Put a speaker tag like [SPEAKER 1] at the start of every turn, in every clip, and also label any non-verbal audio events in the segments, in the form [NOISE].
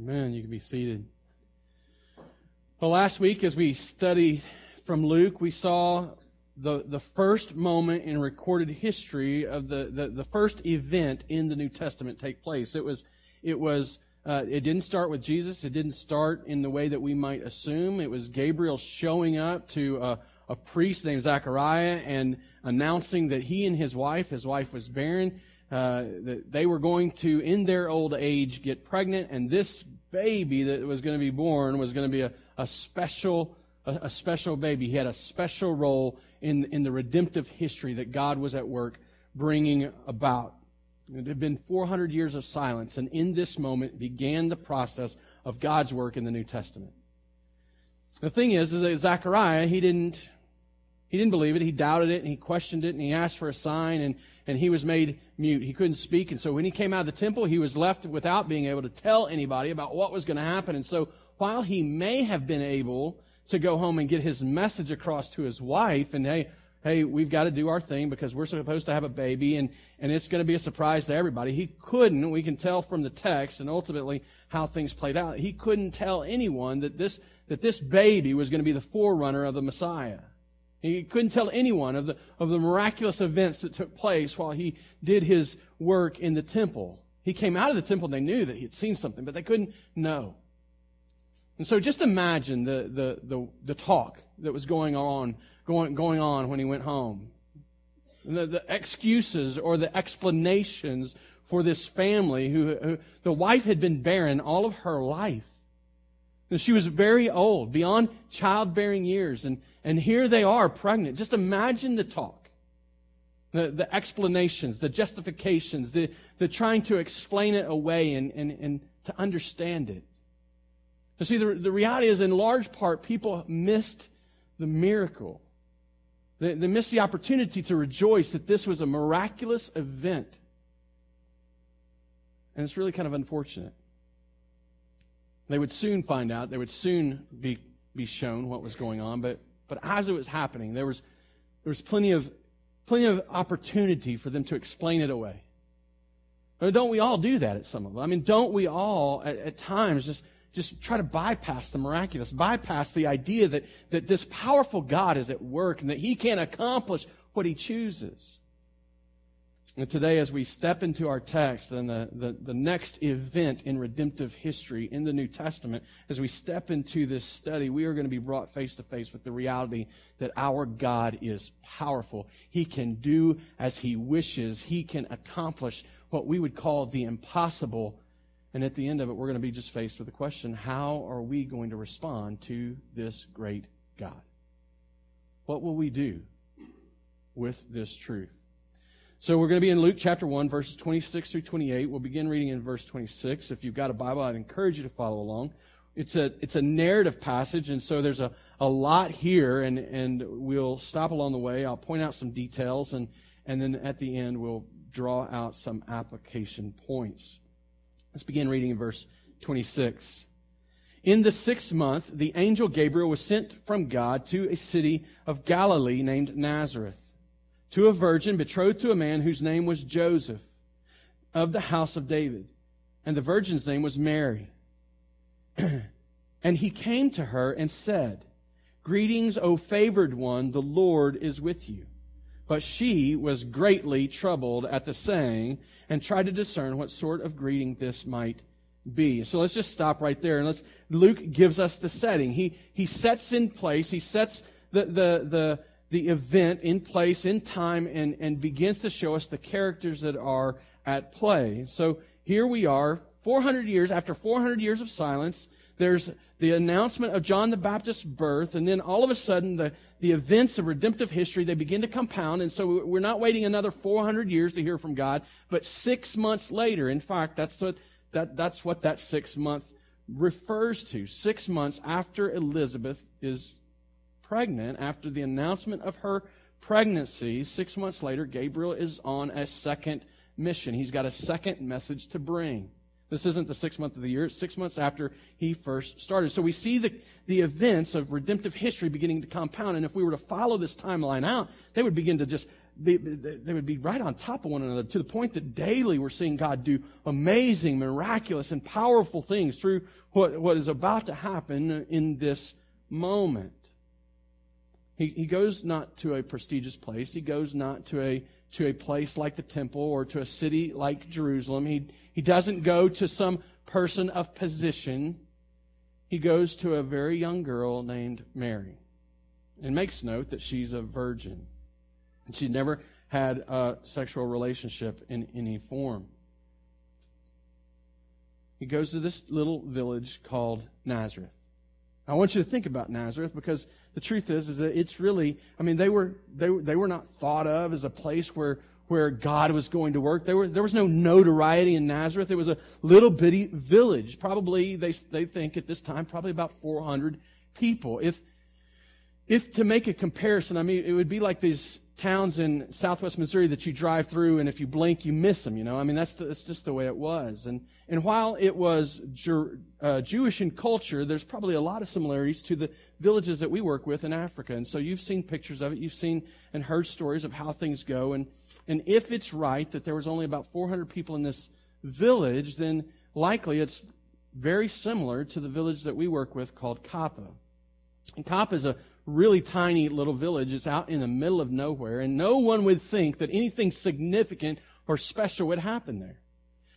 [SPEAKER 1] Amen. You can be seated. Well, last week as we studied from Luke, we saw the, the first moment in recorded history of the, the, the first event in the New Testament take place. It was, it was, uh, it didn't start with Jesus. It didn't start in the way that we might assume. It was Gabriel showing up to a, a priest named Zachariah and announcing that he and his wife, his wife was barren, uh, that they were going to, in their old age, get pregnant, and this baby that was going to be born was going to be a, a special, a, a special baby. He had a special role in in the redemptive history that God was at work bringing about. It had been 400 years of silence, and in this moment began the process of God's work in the New Testament. The thing is, is that Zechariah, he didn't, he didn't believe it. He doubted it, and he questioned it, and he asked for a sign, and, and he was made mute. He couldn't speak, and so when he came out of the temple, he was left without being able to tell anybody about what was going to happen. And so while he may have been able to go home and get his message across to his wife, and hey, hey, we've got to do our thing because we're supposed to have a baby, and, and it's going to be a surprise to everybody. He couldn't, we can tell from the text, and ultimately how things played out, he couldn't tell anyone that this, that this baby was going to be the forerunner of the Messiah. He couldn't tell anyone of the, of the miraculous events that took place while he did his work in the temple. He came out of the temple and they knew that he had seen something, but they couldn't know. And so just imagine the, the, the, the talk that was going on, going, going on when he went home. The, the excuses or the explanations for this family who, who the wife had been barren all of her life. And she was very old, beyond childbearing years, and, and here they are pregnant. Just imagine the talk. The, the explanations, the justifications, the, the trying to explain it away and, and, and to understand it. You see, the, the reality is, in large part, people missed the miracle. They, they missed the opportunity to rejoice that this was a miraculous event. And it's really kind of unfortunate. They would soon find out. They would soon be, be shown what was going on. But, but as it was happening, there was, there was plenty of, plenty of opportunity for them to explain it away. But don't we all do that at some of them? I mean, don't we all at, at times just, just try to bypass the miraculous, bypass the idea that, that this powerful God is at work and that He can accomplish what He chooses? And today, as we step into our text and the, the, the, next event in redemptive history in the New Testament, as we step into this study, we are going to be brought face to face with the reality that our God is powerful. He can do as He wishes, He can accomplish what we would call the impossible. And at the end of it, we're going to be just faced with the question how are we going to respond to this great God? What will we do with this truth? So we're going to be in Luke chapter 1, verses 26 through 28. We'll begin reading in verse 26. If you've got a Bible, I'd encourage you to follow along. It's a, it's a narrative passage, and so there's a, a lot here, and, and we'll stop along the way. I'll point out some details, and, and then at the end, we'll draw out some application points. Let's begin reading in verse 26. In the sixth month, the angel Gabriel was sent from God to a city of Galilee named Nazareth to a virgin betrothed to a man whose name was Joseph of the house of David. And the virgin's name was Mary. [CLEARS THROAT] and he came to her and said, Greetings, O favored one, the Lord is with you. But she was greatly troubled at the saying and tried to discern what sort of greeting this might be. So let's just stop right there and let's Luke gives us the setting. He he sets in place, he sets the the the the event in place, in time, and, and begins to show us the characters that are at play. So here we are, 400 years, after 400 years of silence, there's the announcement of John the Baptist's birth, and then all of a sudden the, the events of redemptive history, they begin to compound, and so we're not waiting another 400 years to hear from God, but six months later, in fact, that's what that, that's what that six month refers to. Six months after Elizabeth is pregnant, after the announcement of her pregnancy, six months later, Gabriel is on a second mission. He's got a second message to bring. This isn't the sixth month of the year, it's six months after he first started. So we see the, the events of redemptive history beginning to compound. And if we were to follow this timeline out, they would begin to just be, they would be right on top of one another to the point that daily we're seeing God do amazing, miraculous, and powerful things through what, what is about to happen in this moment. He, he goes not to a prestigious place. He goes not to a to a place like the temple or to a city like Jerusalem. He he doesn't go to some person of position. He goes to a very young girl named Mary and makes note that she's a virgin. And she never had a sexual relationship in any form. He goes to this little village called Nazareth. I want you to think about Nazareth because the truth is, is that it's really, I mean, they were, they, they were not thought of as a place where, where God was going to work. There, were, there was no notoriety in Nazareth. It was a little bitty village. Probably, they, they think at this time, probably about 400 people. If, if to make a comparison, I mean, it would be like these towns in southwest Missouri that you drive through, and if you blink, you miss them. You know, I mean, that's the, that's just the way it was. And and while it was Jer, uh, Jewish in culture, there's probably a lot of similarities to the villages that we work with in Africa. And so you've seen pictures of it, you've seen and heard stories of how things go. And and if it's right that there was only about 400 people in this village, then likely it's very similar to the village that we work with called Kappa. And Kappa is a really tiny little village. It's out in the middle of nowhere, and no one would think that anything significant or special would happen there.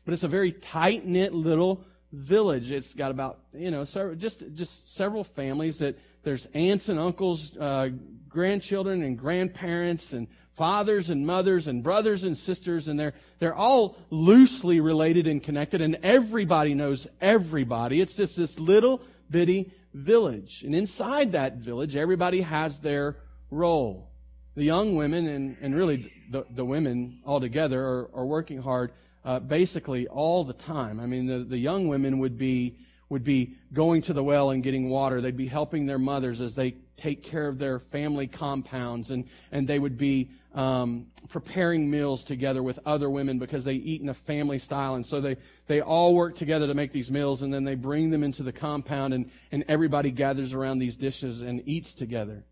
[SPEAKER 1] But it's a very tight knit little village. It's got about you know just just several families that there's aunts and uncles, uh, grandchildren and grandparents and fathers and mothers and brothers and sisters and they're they're all loosely related and connected and everybody knows everybody. It's just this little bitty village. And inside that village, everybody has their role. The young women and, and really the, the women altogether are, are working hard uh, basically all the time. I mean, the, the young women would be would be going to the well and getting water. They'd be helping their mothers as they take care of their family compounds, and and they would be um, preparing meals together with other women because they eat in a family style, and so they they all work together to make these meals, and then they bring them into the compound, and and everybody gathers around these dishes and eats together.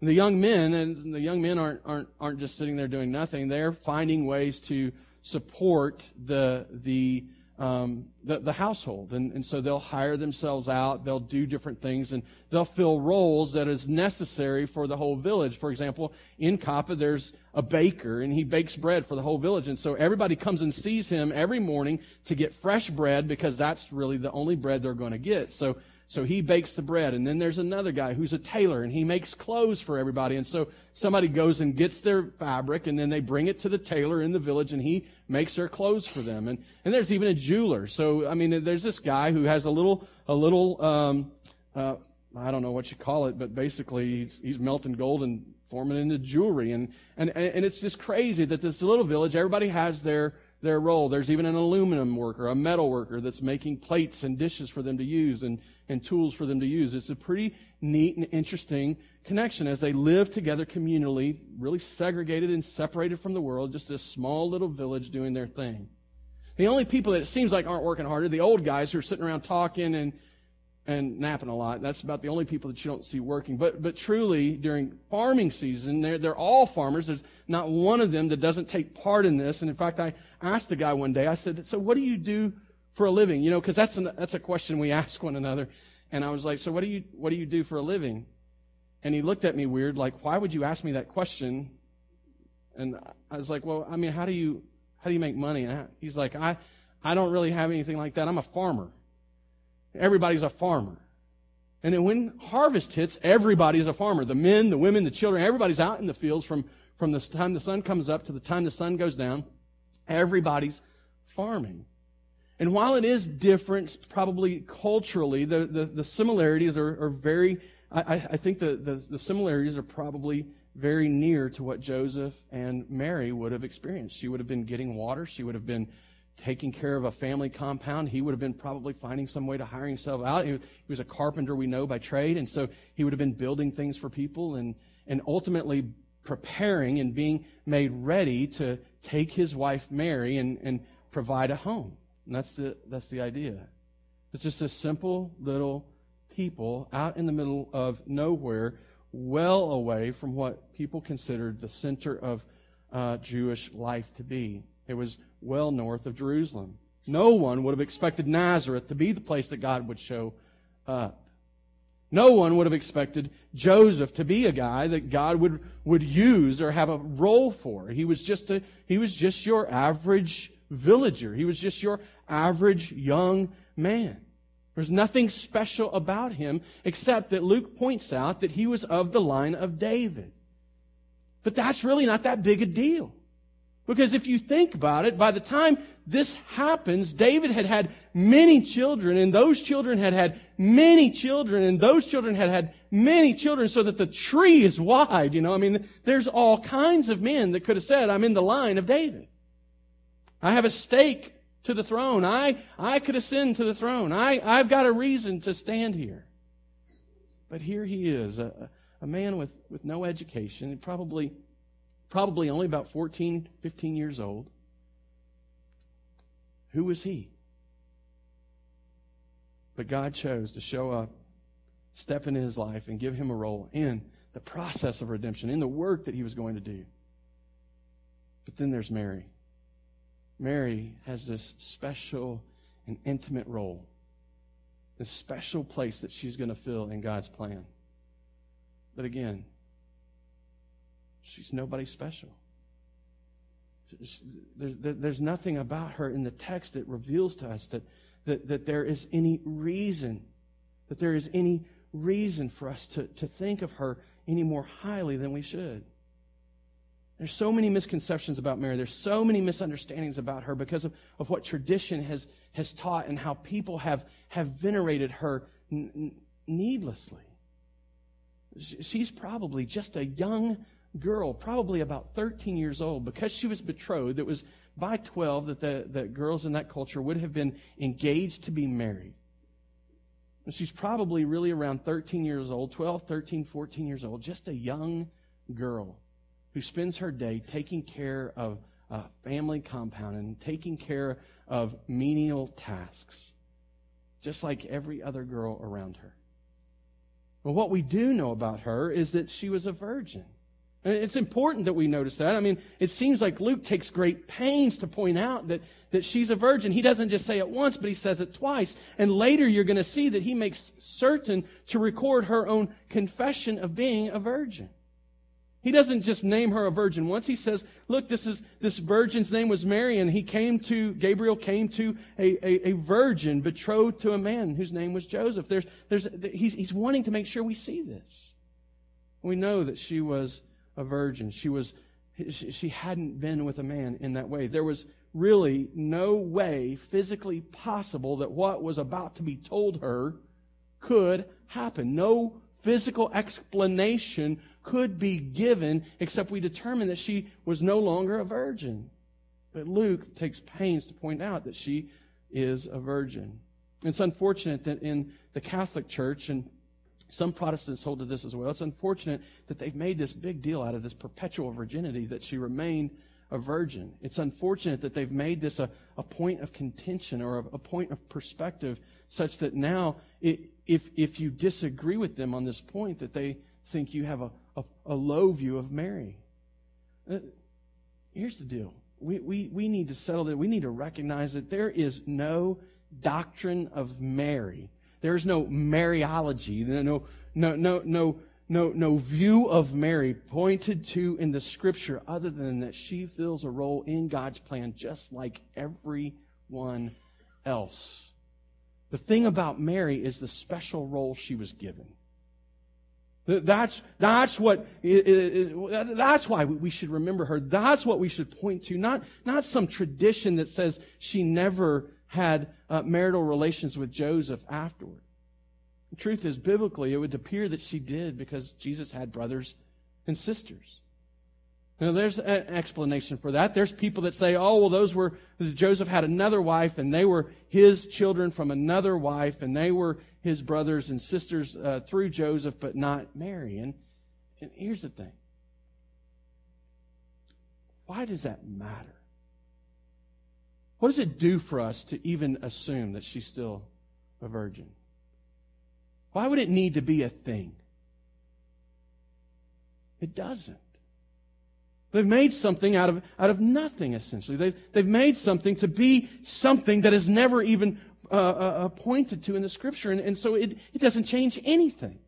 [SPEAKER 1] And the young men and the young men aren't aren't aren't just sitting there doing nothing. They're finding ways to support the the um, the, the household. And, and so they'll hire themselves out, they'll do different things, and they'll fill roles that is necessary for the whole village. For example, in Kappa, there's a baker, and he bakes bread for the whole village. And so everybody comes and sees him every morning to get fresh bread because that's really the only bread they're going to get. So so he bakes the bread. And then there's another guy who's a tailor and he makes clothes for everybody. And so somebody goes and gets their fabric and then they bring it to the tailor in the village and he makes their clothes for them. And, and there's even a jeweler. So, I mean, there's this guy who has a little, a little, um, uh, I don't know what you call it, but basically he's, he's melting gold and forming into jewelry. And, and, and it's just crazy that this little village, everybody has their, their role. There's even an aluminum worker, a metal worker that's making plates and dishes for them to use and, and tools for them to use. It's a pretty neat and interesting connection as they live together communally, really segregated and separated from the world, just this small little village doing their thing. The only people that it seems like aren't working hard are the old guys who are sitting around talking and and napping a lot. That's about the only people that you don't see working. But but truly, during farming season, they're they're all farmers. There's not one of them that doesn't take part in this. And in fact, I asked the guy one day. I said, "So what do you do for a living?" You know, because that's an, that's a question we [LAUGHS] ask one another. And I was like, "So what do you what do you do for a living?" And he looked at me weird, like, "Why would you ask me that question?" And I was like, "Well, I mean, how do you how do you make money?" And he's like, "I I don't really have anything like that. I'm a farmer." Everybody's a farmer. And then when harvest hits, everybody's a farmer. The men, the women, the children, everybody's out in the fields from, from the time the sun comes up to the time the sun goes down. Everybody's farming. And while it is different, probably culturally, the, the, the similarities are, are very, I, I think the, the, the similarities are probably very near to what Joseph and Mary would have experienced. She would have been getting water. She would have been taking care of a family compound. He would have been probably finding some way to hire himself out. He, was a carpenter, we know by trade, and so he would have been building things for people and, and ultimately preparing and being made ready to take his wife Mary and, and provide a home. And that's the that's the idea. It's just a simple little people out in the middle of nowhere, well away from what people considered the center of uh, Jewish life to be. It was well north of Jerusalem. No one would have expected Nazareth to be the place that God would show up. No one would have expected Joseph to be a guy that God would, would use or have a role for. He was just a, he was just your average villager. He was just your average young man. There's nothing special about him except that Luke points out that he was of the line of David. But that's really not that big a deal. Because if you think about it, by the time this happens, David had had many children, and those children had had many children, and those children had had many children, so that the tree is wide. You know, I mean, there's all kinds of men that could have said, I'm in the line of David. I have a stake to the throne. I, I could ascend to the throne. I, I've got a reason to stand here. But here he is, a, a man with, with no education, probably probably only about 14, 15 years old. Who was he? But God chose to show up, step into his life, and give him a role in the process of redemption, in the work that he was going to do. But then there's Mary. Mary has this special and intimate role, this special place that she's going to fill in God's plan. But again, She's nobody special. There's, nothing about her in the text that reveals to us that, that, that there is any reason, that there is any reason for us to, to think of her any more highly than we should. There's so many misconceptions about Mary. There's so many misunderstandings about her because of, of what tradition has, has taught and how people have, have venerated her n- needlessly. She's probably just a young girl, probably about 13 years old, because she was betrothed, it was by 12 that the, girls in that culture would have been engaged to be married. And she's probably really around 13 years old, 12, 13, 14 years old, just a young girl who spends her day taking care of a family compound and taking care of menial tasks, just like every other girl around her. Well, what we do know about her is that she was a virgin. It's important that we notice that. I mean, it seems like Luke takes great pains to point out that, that she's a virgin. He doesn't just say it once, but he says it twice. And later you're going to see that he makes certain to record her own confession of being a virgin. He doesn't just name her a virgin once. He says, look, this is, this virgin's name was Mary, and he came to, Gabriel came to a, a, a virgin betrothed to a man whose name was Joseph. There's, there's, he's, he's wanting to make sure we see this. We know that she was a virgin. She was she hadn't been with a man in that way. There was really no way physically possible that what was about to be told her could happen. No physical explanation could be given except we determine that she was no longer a virgin. But Luke takes pains to point out that she is a virgin. It's unfortunate that in the Catholic Church, and some Protestants hold to this as well. It's unfortunate that they've made this big deal out of this perpetual virginity, that she remained a virgin. It's unfortunate that they've made this a, a point of contention or a, a point of perspective, such that now, it, if, if you disagree with them on this point, that they think you have a, a, a low view of Mary. Uh, here's the deal. We, we, we need to settle that. We need to recognize that there is no doctrine of Mary there's no Mariology, no, no, no, no, no, no view of Mary pointed to in the scripture other than that she fills a role in God's plan just like everyone else. The thing about Mary is the special role she was given. That's, that's what, that's why we should remember her. That's what we should point to. Not, not some tradition that says she never had uh, marital relations with Joseph afterward. The truth is, biblically, it would appear that she did because Jesus had brothers and sisters. Now, there's an explanation for that. There's people that say, oh, well, those were, Joseph had another wife, and they were his children from another wife, and they were his brothers and sisters uh, through Joseph, but not Mary. And, and here's the thing why does that matter? What does it do for us to even assume that she's still a virgin? Why would it need to be a thing? It doesn't. They've made something out of, out of nothing, essentially. They've, they've made something to be something that is never even uh, uh, pointed to in the Scripture. And, and so it, it doesn't change anything.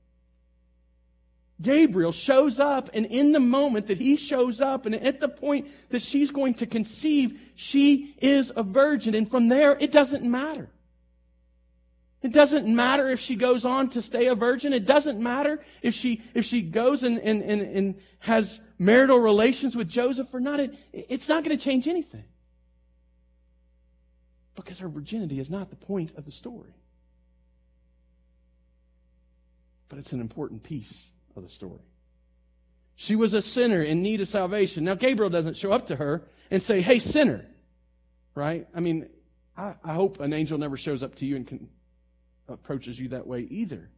[SPEAKER 1] Gabriel shows up, and in the moment that he shows up, and at the point that she's going to conceive, she is a virgin. And from there, it doesn't matter. It doesn't matter if she goes on to stay a virgin. It doesn't matter if she, if she goes and, and, and, and has marital relations with Joseph or not. It, it's not going to change anything. Because her virginity is not the point of the story. But it's an important piece of the story. She was a sinner in need of salvation. Now, Gabriel doesn't show up to her and say, Hey, sinner. Right? I mean, I, I hope an angel never shows up to you and can approaches you that way either.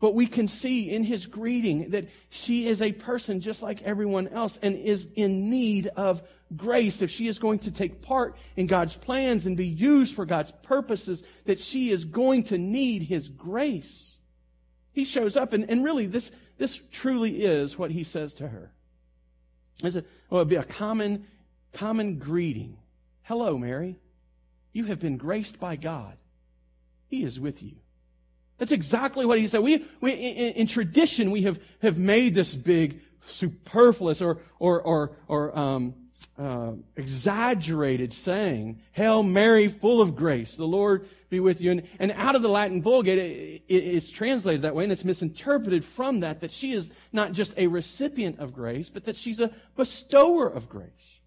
[SPEAKER 1] But we can see in his greeting that she is a person just like everyone else and is in need of grace. If she is going to take part in God's plans and be used for God's purposes, that she is going to need his grace. He shows up and, and really this, this truly is what he says to her. It's a, well, it'd be a common, common greeting. Hello, Mary. You have been graced by God. He is with you. That's exactly what he said. We, we in, in, tradition, we have, have made this big, superfluous or, or, or, or um, uh, exaggerated saying, Hail Mary, full of grace, the Lord be with you. And, and out of the Latin Vulgate, it, it, it's translated that way, and it's misinterpreted from that, that she is not just a recipient of grace, but that she's a bestower of grace.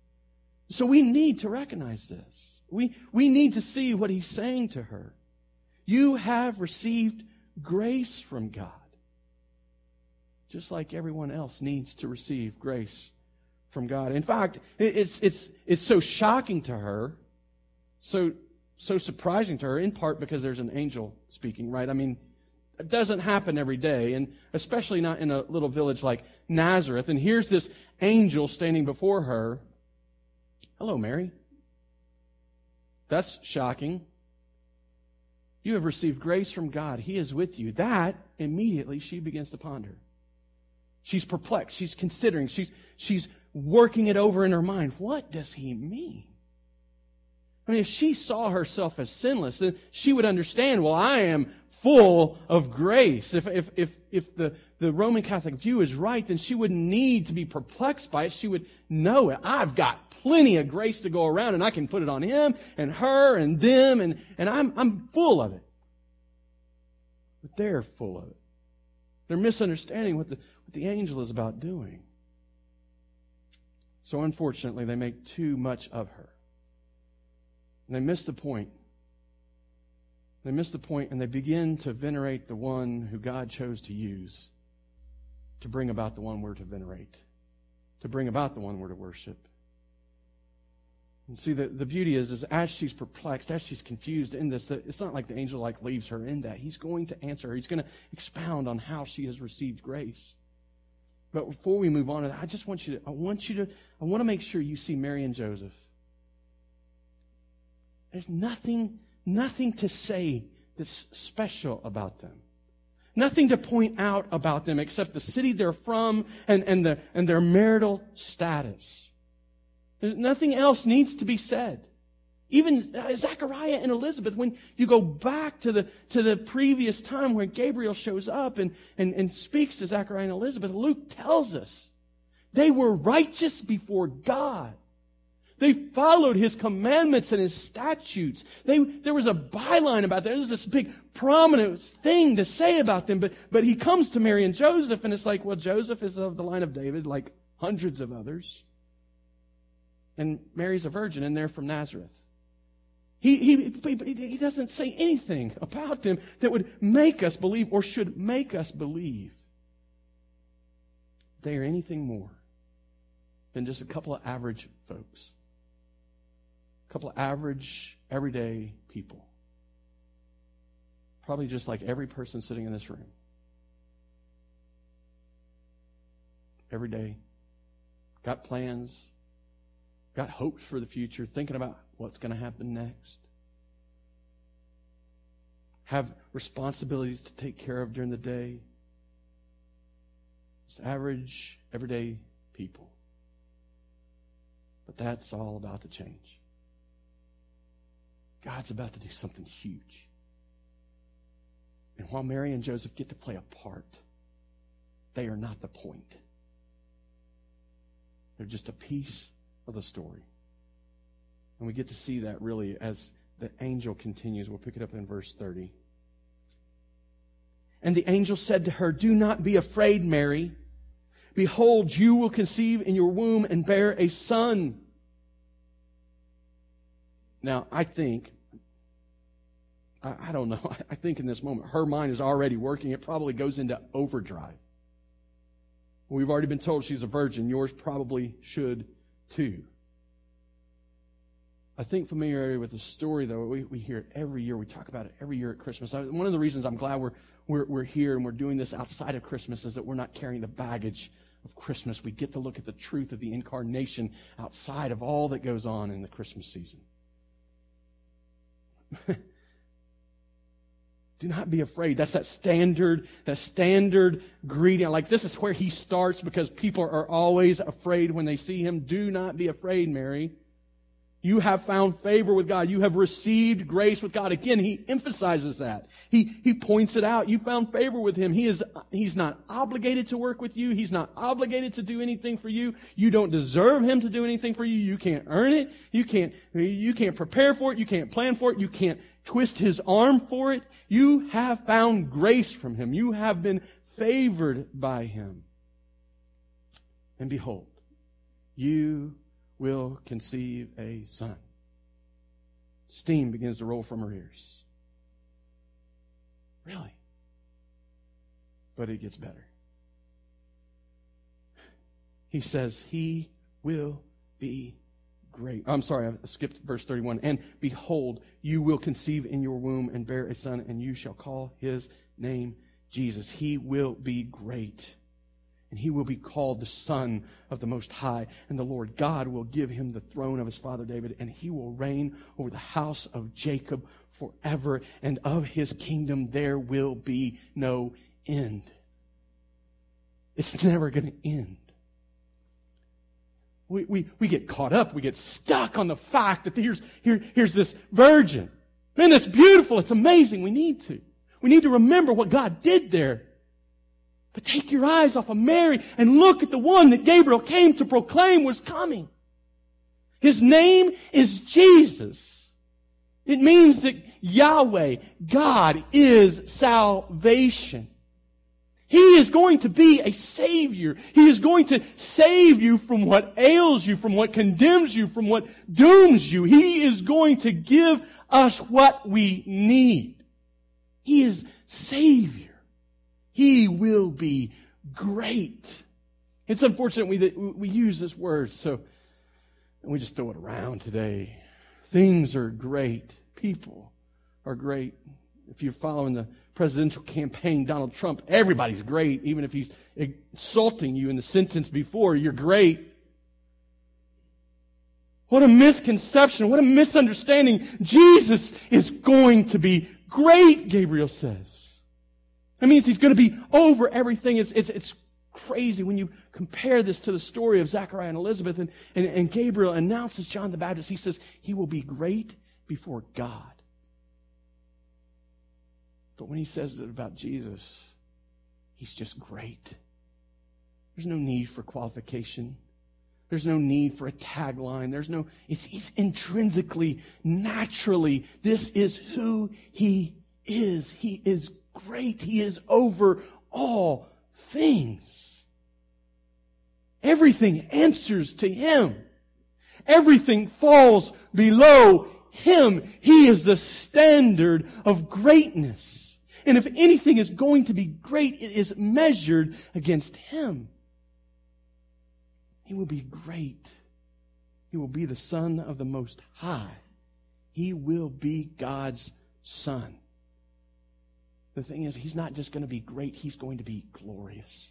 [SPEAKER 1] So we need to recognize this. We, we need to see what he's saying to her. You have received grace from God. Just like everyone else needs to receive grace from God. In fact, it's, it's, it's so shocking to her, so, so surprising to her, in part because there's an angel speaking, right? I mean, it doesn't happen every day, and especially not in a little village like Nazareth. And here's this angel standing before her. Hello, Mary. That's shocking. You have received grace from God. He is with you. That immediately she begins to ponder. She's perplexed. She's considering. She's, she's working it over in her mind. What does he mean? I mean, if she saw herself as sinless, then she would understand, well, I am full of grace. If, if, if, if the, the Roman Catholic view is right, then she wouldn't need to be perplexed by it. She would know it. I've got plenty of grace to go around and I can put it on him and her and them and, and I'm, I'm full of it. But they're full of it. They're misunderstanding what the, what the angel is about doing. So unfortunately, they make too much of her. And they miss the point. They miss the point and they begin to venerate the one who God chose to use to bring about the one we're to venerate, to bring about the one we're to worship. And see, the, the beauty is, is as she's perplexed, as she's confused in this, that it's not like the angel like leaves her in that. He's going to answer her. He's going to expound on how she has received grace. But before we move on to that, I just want you to, I want you to, I want to make sure you see Mary and Joseph. There's nothing, nothing to say that's special about them. Nothing to point out about them except the city they're from and, and, the, and their marital status. There's Nothing else needs to be said. Even uh, Zechariah and Elizabeth, when you go back to the, to the previous time where Gabriel shows up and, and, and speaks to Zechariah and Elizabeth, Luke tells us they were righteous before God. They followed his commandments and his statutes. They, there was a byline about that. There was this big prominent thing to say about them. But, but he comes to Mary and Joseph, and it's like, well, Joseph is of the line of David, like hundreds of others. And Mary's a virgin, and they're from Nazareth. He, he, he doesn't say anything about them that would make us believe or should make us believe they are anything more than just a couple of average folks. A couple of average, everyday people. Probably just like every person sitting in this room. Every day. Got plans, got hopes for the future, thinking about what's going to happen next. Have responsibilities to take care of during the day. Just average, everyday people. But that's all about to change. God's about to do something huge. And while Mary and Joseph get to play a part, they are not the point. They're just a piece of the story. And we get to see that really as the angel continues. We'll pick it up in verse 30. And the angel said to her, Do not be afraid, Mary. Behold, you will conceive in your womb and bear a son. Now, I think, I, I don't know, [LAUGHS] I think in this moment, her mind is already working. It probably goes into overdrive. We've already been told she's a virgin. Yours probably should too. I think familiarity with the story, though, we, we hear it every year. We talk about it every year at Christmas. I, one of the reasons I'm glad we're, we're, we're here and we're doing this outside of Christmas is that we're not carrying the baggage of Christmas. We get to look at the truth of the incarnation outside of all that goes on in the Christmas season. [LAUGHS] Do not be afraid. That's that standard, that standard greeting. Like this is where he starts because people are always afraid when they see him. Do not be afraid, Mary. You have found favor with God. You have received grace with God. Again, he emphasizes that. He, he points it out. You found favor with him. He is, he's not obligated to work with you. He's not obligated to do anything for you. You don't deserve him to do anything for you. You can't earn it. You can't, you can't prepare for it. You can't plan for it. You can't twist his arm for it. You have found grace from him. You have been favored by him. And behold, you will conceive a son. Steam begins to roll from her ears. Really? But it gets better. He says, He will be great. I'm sorry, I skipped verse 31. And behold, you will conceive in your womb and bear a son, and you shall call his name Jesus. He will be great and he will be called the Son of the Most High. And the Lord God will give him the throne of his father David, and he will reign over the house of Jacob forever, and of his kingdom there will be no end. It's never going to end. We, we, we get caught up, we get stuck on the fact that here's, here, here's this virgin. Man, that's beautiful, it's amazing. We need to. We need to remember what God did there. But take your eyes off of Mary and look at the one that Gabriel came to proclaim was coming. His name is Jesus. It means that Yahweh, God, is salvation. He is going to be a Savior. He is going to save you from what ails you, from what condemns you, from what dooms you. He is going to give us what we need. He is Savior. He will be great. It's unfortunate we, we use this word so and we just throw it around today. Things are great. People are great. If you're following the presidential campaign, Donald Trump, everybody's great. Even if he's insulting you in the sentence before, you're great. What a misconception. What a misunderstanding. Jesus is going to be great, Gabriel says. That means he's going to be over everything. It's, it's, it's crazy when you compare this to the story of Zachariah and Elizabeth and, and, and Gabriel announces John the Baptist. He says he will be great before God. But when he says it about Jesus, he's just great. There's no need for qualification. There's no need for a tagline. There's no, it's, it's intrinsically, naturally, this is who he is. He is great. He is over all things. Everything answers to Him. Everything falls below Him. He is the standard of greatness. And if anything is going to be great, it is measured against Him. He will be great. He will be the Son of the Most High. He will be God's Son. The thing is, he's not just going to be great, he's going to be glorious.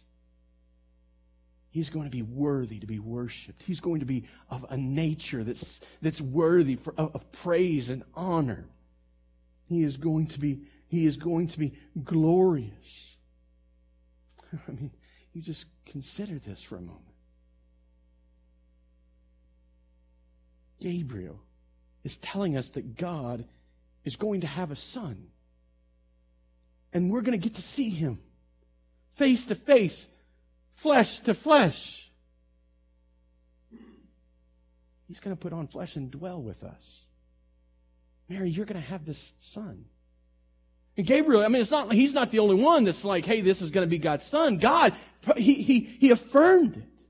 [SPEAKER 1] He's going to be worthy to be worshiped. He's going to be of a nature that's, that's worthy for, of, of praise and honor. He is going to be, he is going to be glorious. [LAUGHS] I mean, you just consider this for a moment. Gabriel is telling us that God is going to have a son. And we're going to get to see him face to face, flesh to flesh. He's going to put on flesh and dwell with us. Mary, you're going to have this son. And Gabriel, I mean, it's not, he's not the only one that's like, hey, this is going to be God's son. God, he, he, he affirmed it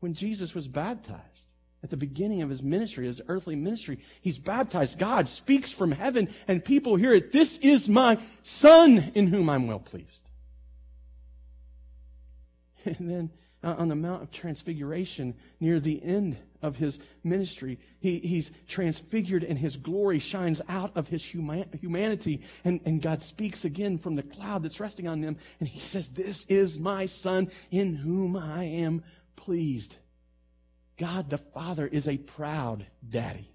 [SPEAKER 1] when Jesus was baptized. At the beginning of his ministry, his earthly ministry, he's baptized. God speaks from heaven and people hear it. This is my son in whom I'm well pleased. [LAUGHS] And then uh, on the Mount of Transfiguration, near the end of his ministry, he, he's transfigured and his glory shines out of his humanity. And, and God speaks again from the cloud that's resting on them. And he says, This is my son in whom I am pleased. God the Father is a proud daddy.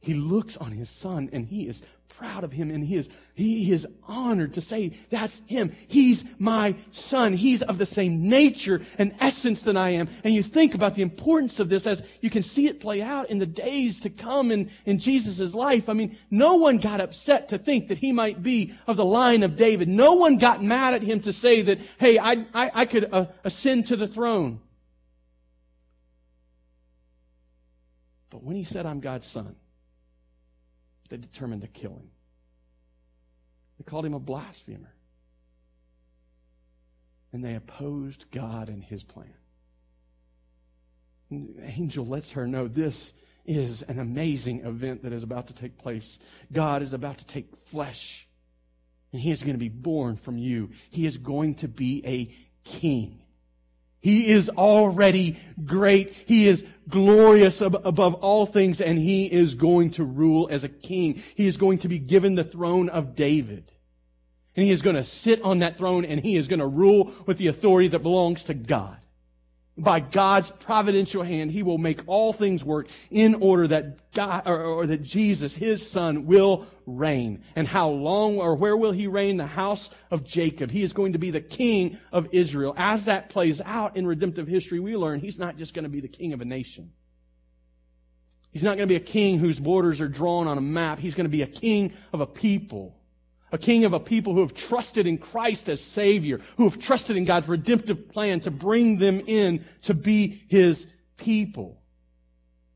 [SPEAKER 1] He looks on his son and he is proud of him and he is, he is honored to say, that's him. He's my son. He's of the same nature and essence than I am. And you think about the importance of this as you can see it play out in the days to come in, in Jesus' life. I mean, no one got upset to think that he might be of the line of David. No one got mad at him to say that, hey, I, I, I could uh, ascend to the throne. But when he said, I'm God's son, they determined to kill him. They called him a blasphemer. And they opposed God and his plan. And the angel lets her know this is an amazing event that is about to take place. God is about to take flesh. And he is going to be born from you. He is going to be a king. He is already great. He is glorious ab- above all things, and he is going to rule as a king. He is going to be given the throne of David. And he is going to sit on that throne, and he is going to rule with the authority that belongs to God by God's providential hand, He will make all things work in order that God, or, or, that Jesus, His Son, will reign. And how long or where will He reign? The house of Jacob. He is going to be the King of Israel. As that plays out in redemptive history, we learn He's not just going to be the King of a nation. He's not going to be a king whose borders are drawn on a map. He's going to be a king of a people a king of a people who have trusted in Christ as Savior, who have trusted in God's redemptive plan to bring them in to be His people.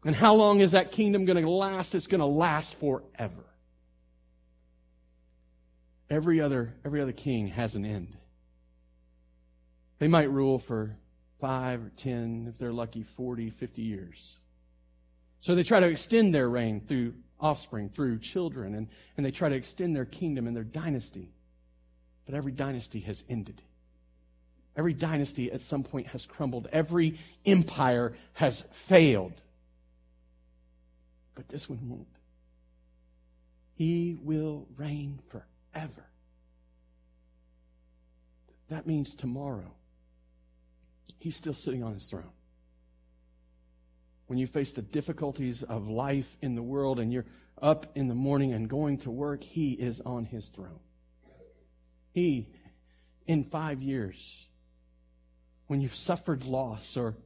[SPEAKER 1] And how long is that kingdom going to last? It's going to last forever. Every other, every other king has an end. They might rule for five or ten, if they're lucky, 40, 50 years. So they try to extend their reign through offspring, through children, and, and they try to extend their kingdom and their dynasty. But every dynasty has ended. Every dynasty at some point has crumbled. Every empire has failed. But this one won't. He will reign forever. That means tomorrow, he's still sitting on his throne when you face the difficulties of life in the world and you're up in the morning and going to work, He is on His throne. He, in five years, when you've suffered loss or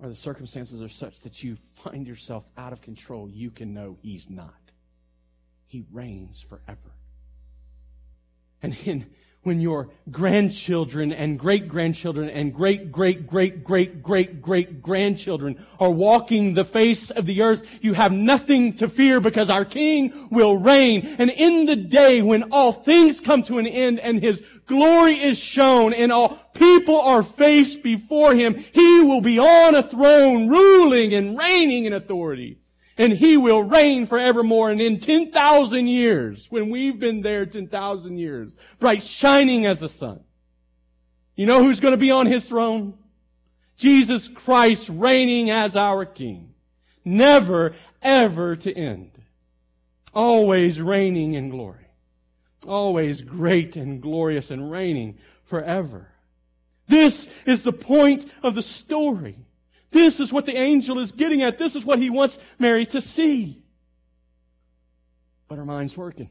[SPEAKER 1] or the circumstances are such that you find yourself out of control, you can know He's not. He reigns forever. And in when your grandchildren and great grandchildren and great great great great great great grandchildren are walking the face of the earth, you have nothing to fear because our King will reign. And in the day when all things come to an end and His glory is shown and all people are faced before Him, He will be on a throne ruling and reigning in authority and he will reign forevermore. And in 10,000 years, when we've been there 10,000 years, bright shining as the sun, you know who's going to be on his throne? Jesus Christ reigning as our King. Never, ever to end. Always reigning in glory. Always great and glorious and reigning forever. This is the point of the story. This is what the angel is getting at. This is what he wants Mary to see. But her mind's working.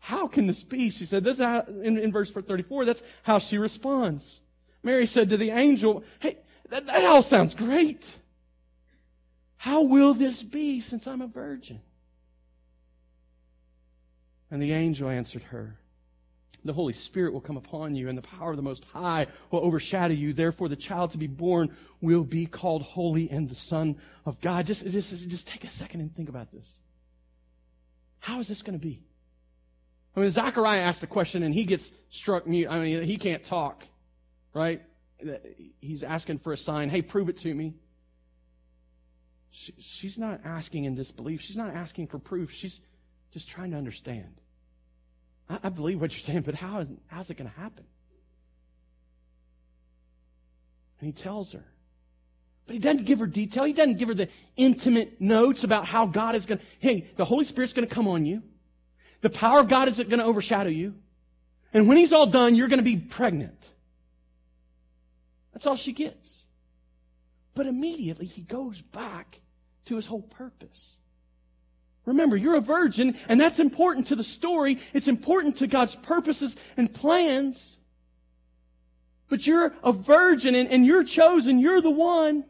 [SPEAKER 1] How can this be? She said, this how, in, in verse 34, that's how she responds. Mary said to the angel, Hey, that, that all sounds great. How will this be since I'm a virgin? And the angel answered her, the Holy Spirit will come upon you, and the power of the Most High will overshadow you. Therefore, the child to be born will be called holy and the Son of God. Just, just, just take a second and think about this. How is this going to be? I mean, Zachariah asked a question and he gets struck mute. I mean, he can't talk, right? He's asking for a sign. Hey, prove it to me. She, she's not asking in disbelief. She's not asking for proof. She's just trying to understand. I, I believe what you're saying, but how is, how's it going to happen? And he tells her. But he doesn't give her detail. He doesn't give her the intimate notes about how God is going to, hey, the Holy Spirit's going to come on you. The power of God is going to overshadow you. And when he's all done, you're going to be pregnant. That's all she gets. But immediately he goes back to his whole purpose. Remember, you're a virgin, and that's important to the story. It's important to God's purposes and plans. But you're a virgin, and, and you're chosen. You're the one.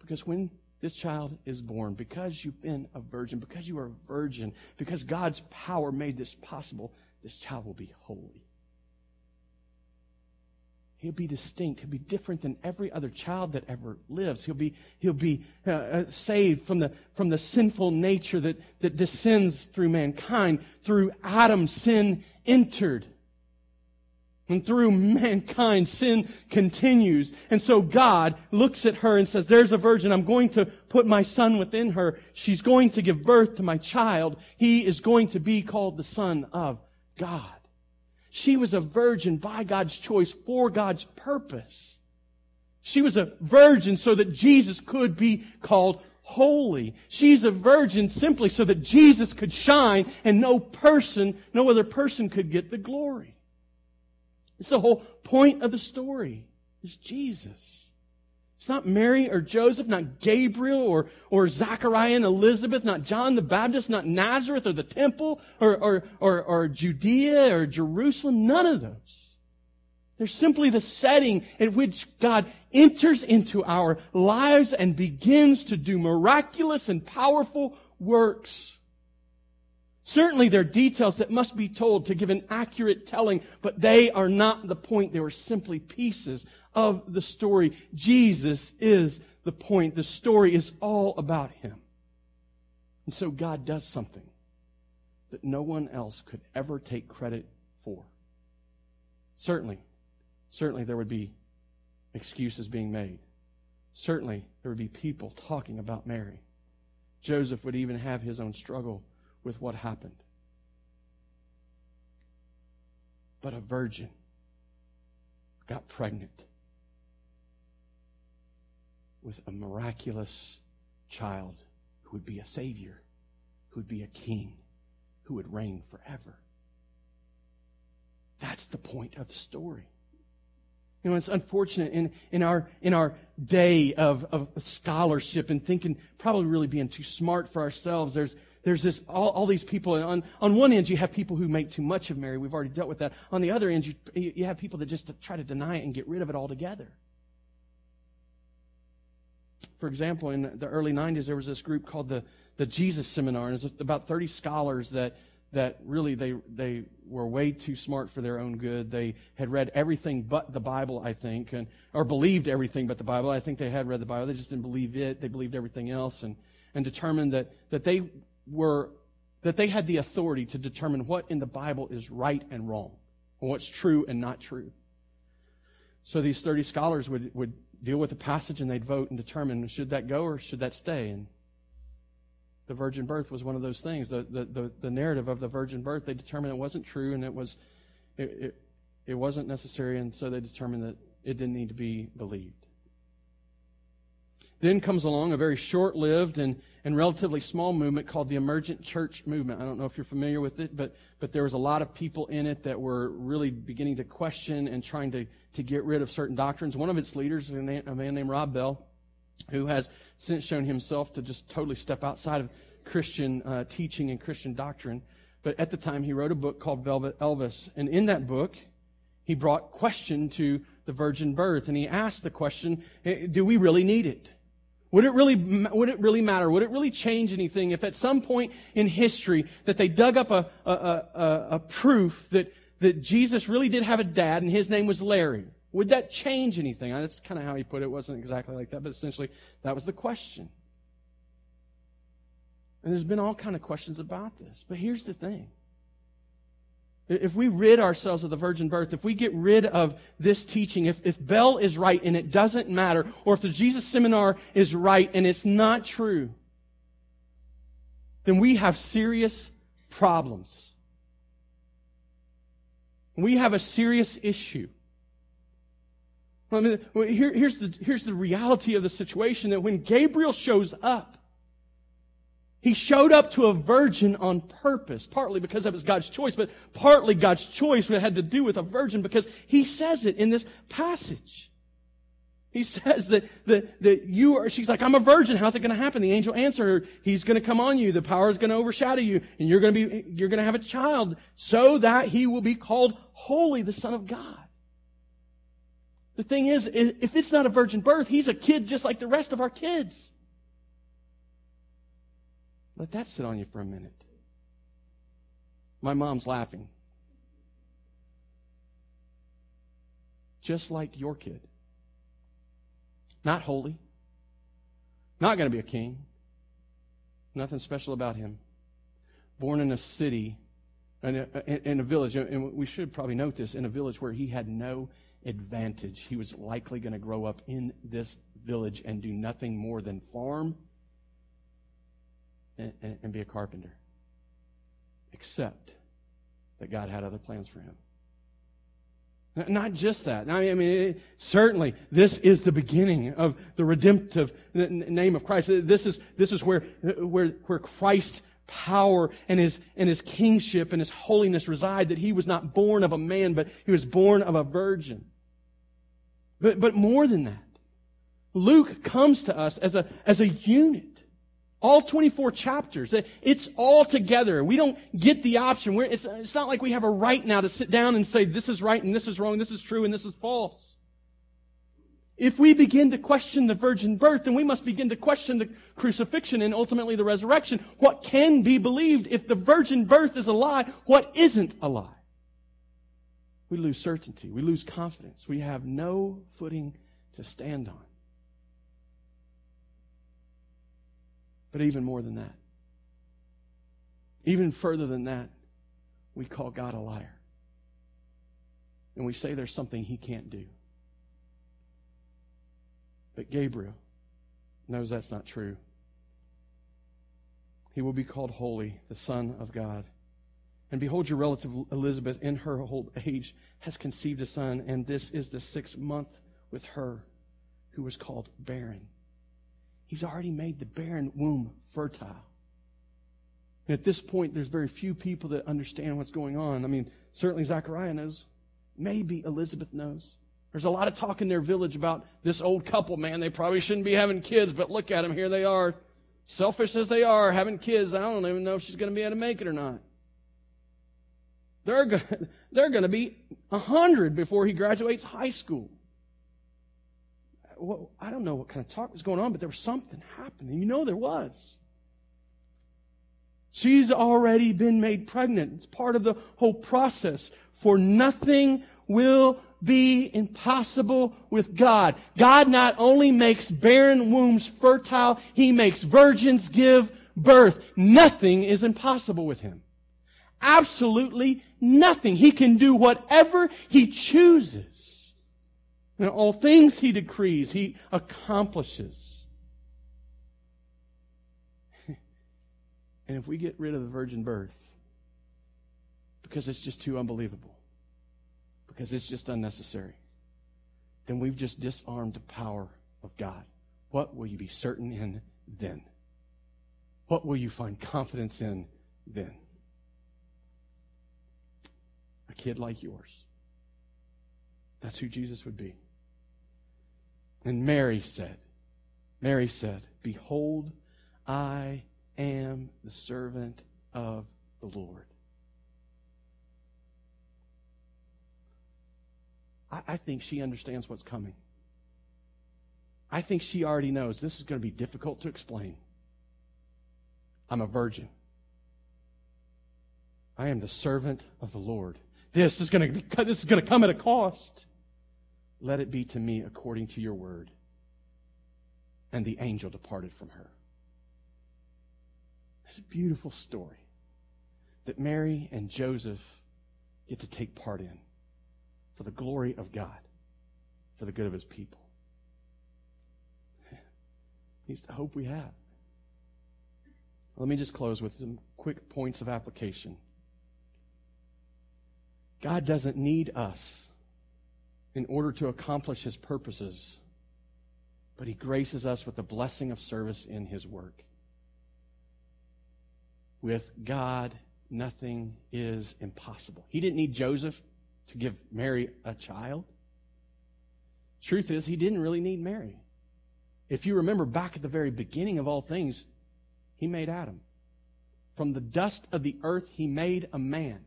[SPEAKER 1] Because when this child is born, because you've been a virgin, because you are a virgin, because God's power made this possible, this child will be holy. He'll be distinct. He'll be different than every other child that ever lives. He'll be, he'll be uh, uh, saved from the, from the sinful nature that, that descends through mankind. Through Adam, sin entered. And through mankind, sin continues. And so God looks at her and says, there's a virgin. I'm going to put my son within her. She's going to give birth to my child. He is going to be called the son of God. She was a virgin by God's choice for God's purpose. She was a virgin so that Jesus could be called holy. She's a virgin simply so that Jesus could shine and no person, no other person could get the glory. It's the whole point of the story is Jesus. It's not Mary or Joseph, not Gabriel or, or Zachariah and Elizabeth, not John the Baptist, not Nazareth or the temple or, or, or, or Judea or Jerusalem. None of those. They're simply the setting in which God enters into our lives and begins to do miraculous and powerful works. Certainly there are details that must be told to give an accurate telling, but they are not the point. They were simply pieces of the story. Jesus is the point. The story is all about Him. And so God does something that no one else could ever take credit for. Certainly, certainly there would be excuses being made. Certainly there would be people talking about Mary. Joseph would even have his own struggle with what happened. But a virgin got pregnant with a miraculous child who would be a savior, who would be a king, who would reign forever. That's the point of the story. You know, it's unfortunate in, in our in our day of, of scholarship and thinking probably really being too smart for ourselves. There's there's this all, all these people on on one end you have people who make too much of Mary. We've already dealt with that. On the other end you you have people that just try to deny it and get rid of it altogether. For example, in the early 90s, there was this group called the, the Jesus Seminar, and it's about 30 scholars that that really they they were way too smart for their own good. They had read everything but the Bible, I think, and or believed everything but the Bible. I think they had read the Bible. They just didn't believe it. They believed everything else, and and determined that that they were that they had the authority to determine what in the Bible is right and wrong, and what's true and not true. So these 30 scholars would would deal with a passage and they'd vote and determine should that go or should that stay. And the virgin birth was one of those things. The, the, the, the narrative of the virgin birth, they determined it wasn't true and it was it, it, it wasn't necessary, and so they determined that it didn't need to be believed. Then comes along a very short lived and, and relatively small movement called the Emergent Church Movement. I don't know if you're familiar with it, but, but there was a lot of people in it that were really beginning to question and trying to, to get rid of certain doctrines. One of its leaders, a man named Rob Bell, who has since shown himself to just totally step outside of Christian uh, teaching and Christian doctrine. But at the time, he wrote a book called Velvet Elvis. And in that book, he brought question to the virgin birth, and he asked the question, do we really need it? Would it really, would it really matter? Would it really change anything if at some point in history that they dug up a, a, a, a proof that, that Jesus really did have a dad and his name was Larry? Would that change anything? That's kind of how he put it. It wasn't exactly like that, but essentially that was the question. And there's been all kind of questions about this. But here's the thing. If we rid ourselves of the virgin birth, if we get rid of this teaching, if, if Bell is right and it doesn't matter, or if the Jesus seminar is right and it's not true, then we have serious problems. We have a serious issue. I mean, here, here's, the, here's the reality of the situation that when Gabriel shows up, he showed up to a virgin on purpose, partly because that was God's choice, but partly God's choice had to do with a virgin because he says it in this passage. He says that, that, that you are, she's like, I'm a virgin. How's it going to happen? The angel answered her, he's going to come on you. The power is going to overshadow you and you're going to be, you're going to have a child so that he will be called holy, the son of God. The thing is, if it's not a virgin birth, he's a kid just like the rest of our kids. Let that sit on you for a minute. My mom's laughing. Just like your kid. Not holy. Not going to be a king. Nothing special about him. Born in a city, in a, in a village, and we should probably note this, in a village where he had no advantage. He was likely going to grow up in this village and do nothing more than farm and, and be a carpenter. Except that God had other plans for him. Not just that. I mean, certainly, this is the beginning of the redemptive name of Christ. This is, this is where, where, where Christ's power and his, and his kingship and his holiness reside, that he was not born of a man, but he was born of a virgin. But, but more than that, Luke comes to us as a, as a unit. All 24 chapters. It's all together. We don't get the option. We're, it's, it's not like we have a right now to sit down and say this is right and this is wrong, this is true and this is false. If we begin to question the virgin birth, then we must begin to question the crucifixion and ultimately the resurrection. What can be believed if the virgin birth is a lie? What isn't a lie? We lose certainty. We lose confidence. We have no footing to stand on. But even more than that, even further than that, we call God a liar. And we say there's something he can't do. But Gabriel knows that's not true. He will be called holy, the Son of God. And behold, your relative Elizabeth, in her old age, has conceived a son, and this is the sixth month with her, who was called barren. He's already made the barren womb fertile. And at this point, there's very few people that understand what's going on. I mean, certainly Zachariah knows. Maybe Elizabeth knows. There's a lot of talk in their village about this old couple, man. They probably shouldn't be having kids, but look at them. Here they are. Selfish as they are, having kids. I don't even know if she's going to be able to make it or not. They're going, [LAUGHS] to be 100 before he graduates high school well, I don't know what kind of talk was going on, but there was something happening. You know there was. She's already been made pregnant. It's part of the whole process. For nothing will be impossible with God. God not only makes barren wombs fertile, He makes virgins give birth. Nothing is impossible with Him. Absolutely nothing. He can do whatever He chooses. And all things he decrees, he accomplishes. and if we get rid of the virgin birth, because it's just too unbelievable, because it's just unnecessary, then we've just disarmed the power of God. What will you be certain in then? What will you find confidence in then? A kid like yours. That's who Jesus would be. And Mary said, Mary said, Behold, I am the servant of the Lord. I, I think she understands what's coming. I think she already knows this is going to be difficult to explain. I'm a virgin. I am the servant of the Lord. This is going to this is going to come at a cost. Let it be to me according to your word. And the angel departed from her. It's a beautiful story that Mary and Joseph get to take part in for the glory of God, for the good of his people. [LAUGHS] He's the hope we have. Let me just close with some quick points of application. God doesn't need us in order to accomplish his purposes, but he graces us with the blessing of service in his work. With God, nothing is impossible. He didn't need Joseph to give Mary a child. Truth is, he didn't really need Mary. If you remember back at the very beginning of all things, he made Adam. From the dust of the earth, he made a man.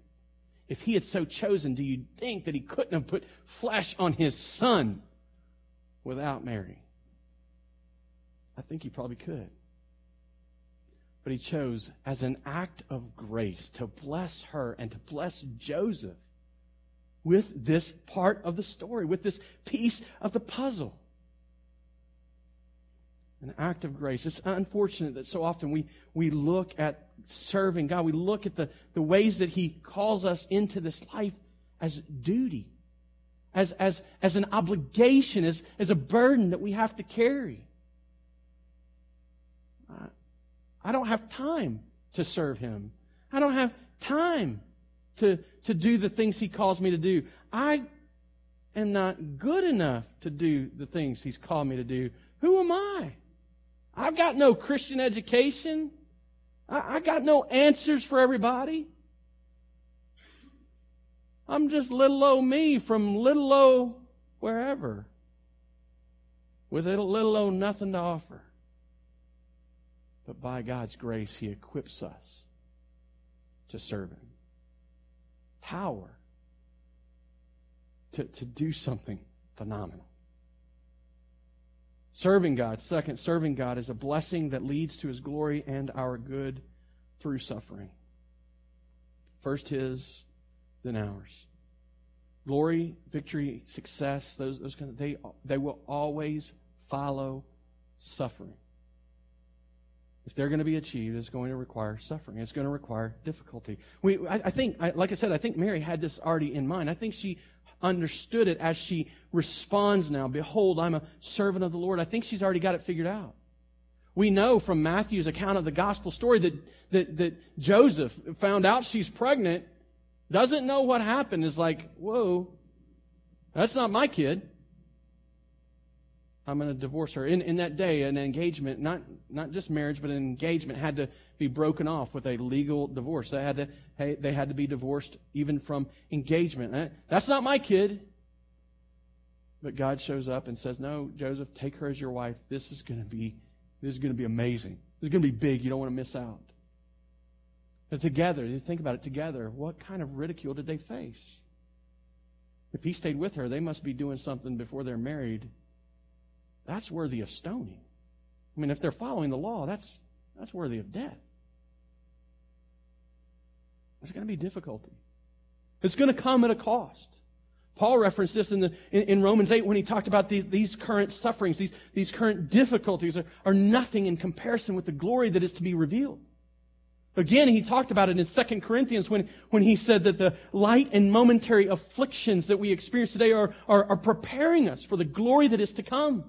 [SPEAKER 1] If he had so chosen, do you think that he couldn't have put flesh on his son without Mary? I think he probably could. But he chose as an act of grace to bless her and to bless Joseph with this part of the story, with this piece of the puzzle. An act of grace. It's unfortunate that so often we, we look at serving God, we look at the, the ways that He calls us into this life as duty, as, as, as an obligation, as, as a burden that we have to carry. I don't have time to serve Him. I don't have time to, to do the things He calls me to do. I am not good enough to do the things He's called me to do. Who am I? I've got no Christian education. I, I got no answers for everybody. I'm just little old me from little old wherever with a little old nothing to offer. But by God's grace, He equips us to serve Him. Power to, to do something phenomenal. Serving God. Second, serving God is a blessing that leads to His glory and our good through suffering. First His, then ours. Glory, victory, success, those, those kind of, they, they will always follow suffering. If they're going to be achieved, it's going to require suffering. It's going to require difficulty. We, I, I think, I, like I said, I think Mary had this already in mind. I think she understood it as she responds now. Behold, I'm a servant of the Lord. I think she's already got it figured out. We know from Matthew's account of the gospel story that, that, that Joseph found out she's pregnant, doesn't know what happened, is like, whoa, that's not my kid. I'm going to divorce her. In, in that day, an engagement, not, not just marriage, but an engagement had to be broken off with a legal divorce. They had to, hey, they had to be divorced even from engagement. That's not my kid. But God shows up and says, No, Joseph, take her as your wife. This is going to be, this is going to be amazing. This is going to be big. You don't want to miss out. And together, you think about it together, what kind of ridicule did they face? If he stayed with her, they must be doing something before they're married that's worthy of stoning. I mean, if they're following the law, that's, that's worthy of death. There's going to be difficulty. It's going to come at a cost. Paul referenced this in, the, in, in Romans 8 when he talked about these, these current sufferings, these, these current difficulties are, are nothing in comparison with the glory that is to be revealed. Again, he talked about it in 2 Corinthians when, when he said that the light and momentary afflictions that we experience today are, are, are preparing us for the glory that is to come.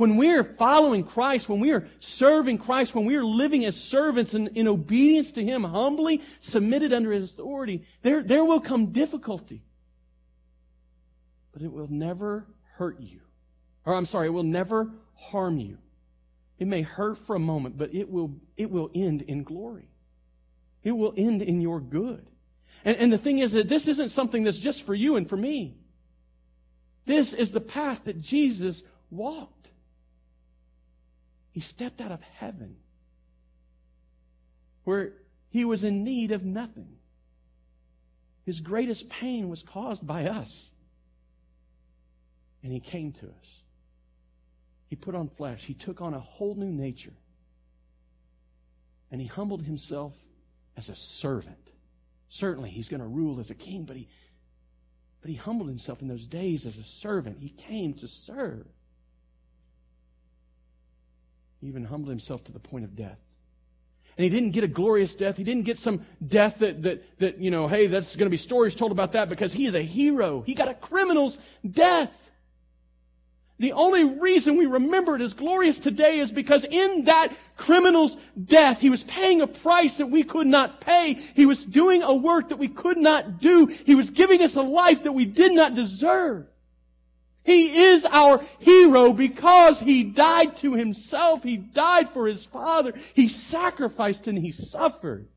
[SPEAKER 1] When we are following Christ, when we are serving Christ, when we are living as servants in, in obedience to Him, humbly submitted under His authority, there, there will come difficulty. But it will never hurt you. Or I'm sorry, it will never harm you. It may hurt for a moment, but it will, it will end in glory. It will end in your good. And, and the thing is that this isn't something that's just for you and for me. This is the path that Jesus walked. He stepped out of heaven where he was in need of nothing. His greatest pain was caused by us. And he came to us. He put on flesh. He took on a whole new nature. And he humbled himself as a servant. Certainly, he's going to rule as a king, but he, but he humbled himself in those days as a servant. He came to serve. He even humbled himself to the point of death. And he didn't get a glorious death. He didn't get some death that, that, that you know, hey, that's going to be stories told about that because he is a hero. He got a criminal's death. The only reason we remember it as glorious today is because in that criminal's death, he was paying a price that we could not pay. He was doing a work that we could not do. He was giving us a life that we did not deserve. He is our hero because he died to himself. He died for his Father. He sacrificed and he suffered.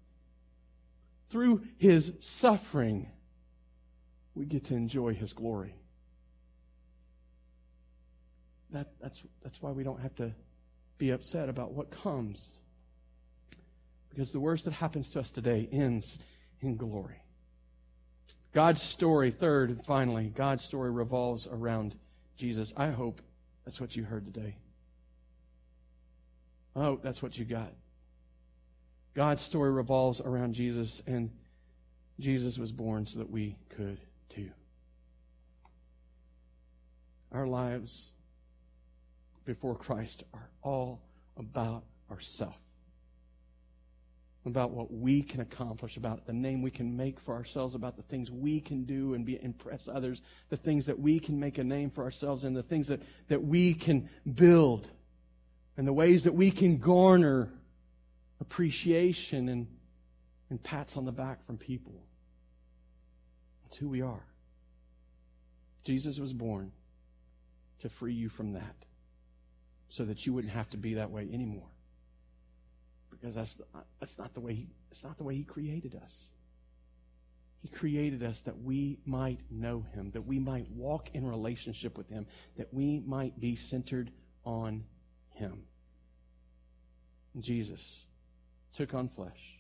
[SPEAKER 1] Through his suffering, we get to enjoy his glory that, that's, that's why we don't have to be upset about what comes. Because the worst that happens to us today ends in glory. God's story, third and finally, God's story revolves around Jesus. I hope that's what you heard today. I hope that's what you got. God's story revolves around Jesus, and Jesus was born so that we could too. Our lives before Christ are all about ourselves, about what we can accomplish, about the name we can make for ourselves, about the things we can do and be, impress others, the things that we can make a name for ourselves, and the things that, that we can build, and the ways that we can garner appreciation and, and pats on the back from people. That's who we are. Jesus was born to free you from that so that you wouldn't have to be that way anymore. Because that's, that's not the way he, it's not the way he created us. He created us that we might know him, that we might walk in relationship with him, that we might be centered on him. Jesus took on flesh.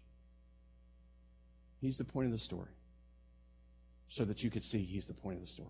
[SPEAKER 1] He's the point of the story. So that you could see he's the point of the story.